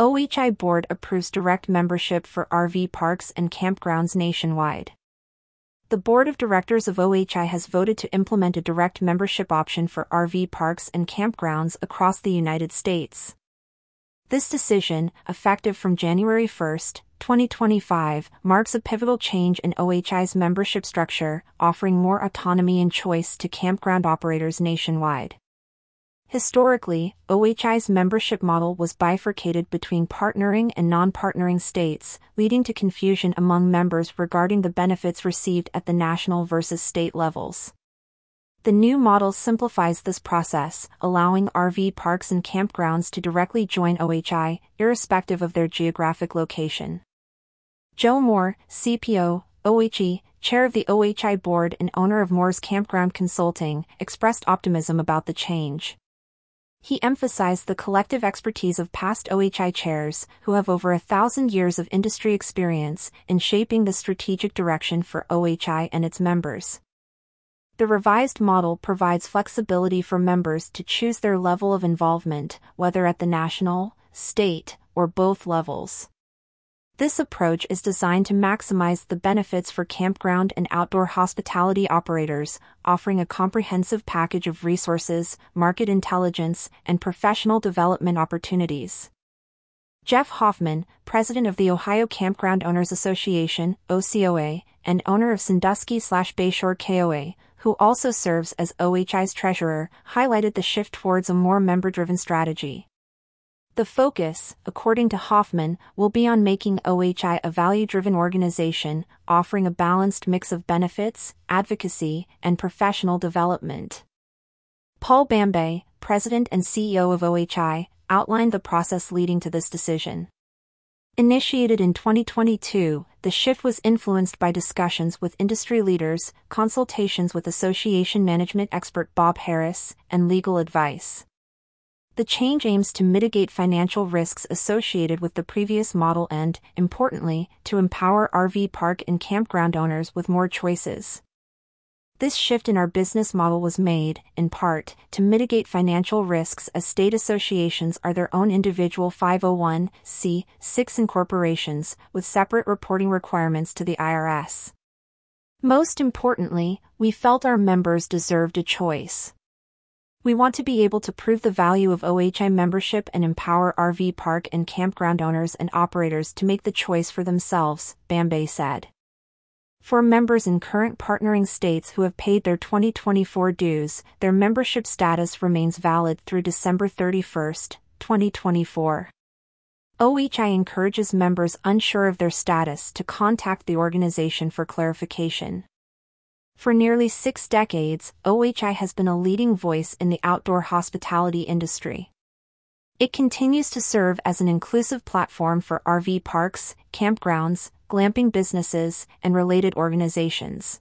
OHI Board approves direct membership for RV parks and campgrounds nationwide. The Board of Directors of OHI has voted to implement a direct membership option for RV parks and campgrounds across the United States. This decision, effective from January 1, 2025, marks a pivotal change in OHI's membership structure, offering more autonomy and choice to campground operators nationwide. Historically, OHI's membership model was bifurcated between partnering and non-partnering states, leading to confusion among members regarding the benefits received at the national versus state levels. The new model simplifies this process, allowing RV parks and campgrounds to directly join OHI, irrespective of their geographic location. Joe Moore, CPO, OHE, chair of the OHI board and owner of Moore's Campground Consulting, expressed optimism about the change. He emphasized the collective expertise of past OHI chairs, who have over a thousand years of industry experience in shaping the strategic direction for OHI and its members. The revised model provides flexibility for members to choose their level of involvement, whether at the national, state, or both levels. This approach is designed to maximize the benefits for campground and outdoor hospitality operators, offering a comprehensive package of resources, market intelligence, and professional development opportunities. Jeff Hoffman, president of the Ohio Campground Owners Association, OCOA, and owner of Sandusky slash Bayshore KOA, who also serves as OHI's treasurer, highlighted the shift towards a more member driven strategy. The focus, according to Hoffman, will be on making OHI a value driven organization, offering a balanced mix of benefits, advocacy, and professional development. Paul Bambei, president and CEO of OHI, outlined the process leading to this decision. Initiated in 2022, the shift was influenced by discussions with industry leaders, consultations with association management expert Bob Harris, and legal advice. The change aims to mitigate financial risks associated with the previous model and, importantly, to empower RV park and campground owners with more choices. This shift in our business model was made, in part, to mitigate financial risks as state associations are their own individual 501c6 incorporations with separate reporting requirements to the IRS. Most importantly, we felt our members deserved a choice. We want to be able to prove the value of OHI membership and empower RV park and campground owners and operators to make the choice for themselves, Bambei said. For members in current partnering states who have paid their 2024 dues, their membership status remains valid through December 31, 2024. OHI encourages members unsure of their status to contact the organization for clarification. For nearly six decades, OHI has been a leading voice in the outdoor hospitality industry. It continues to serve as an inclusive platform for RV parks, campgrounds, glamping businesses, and related organizations.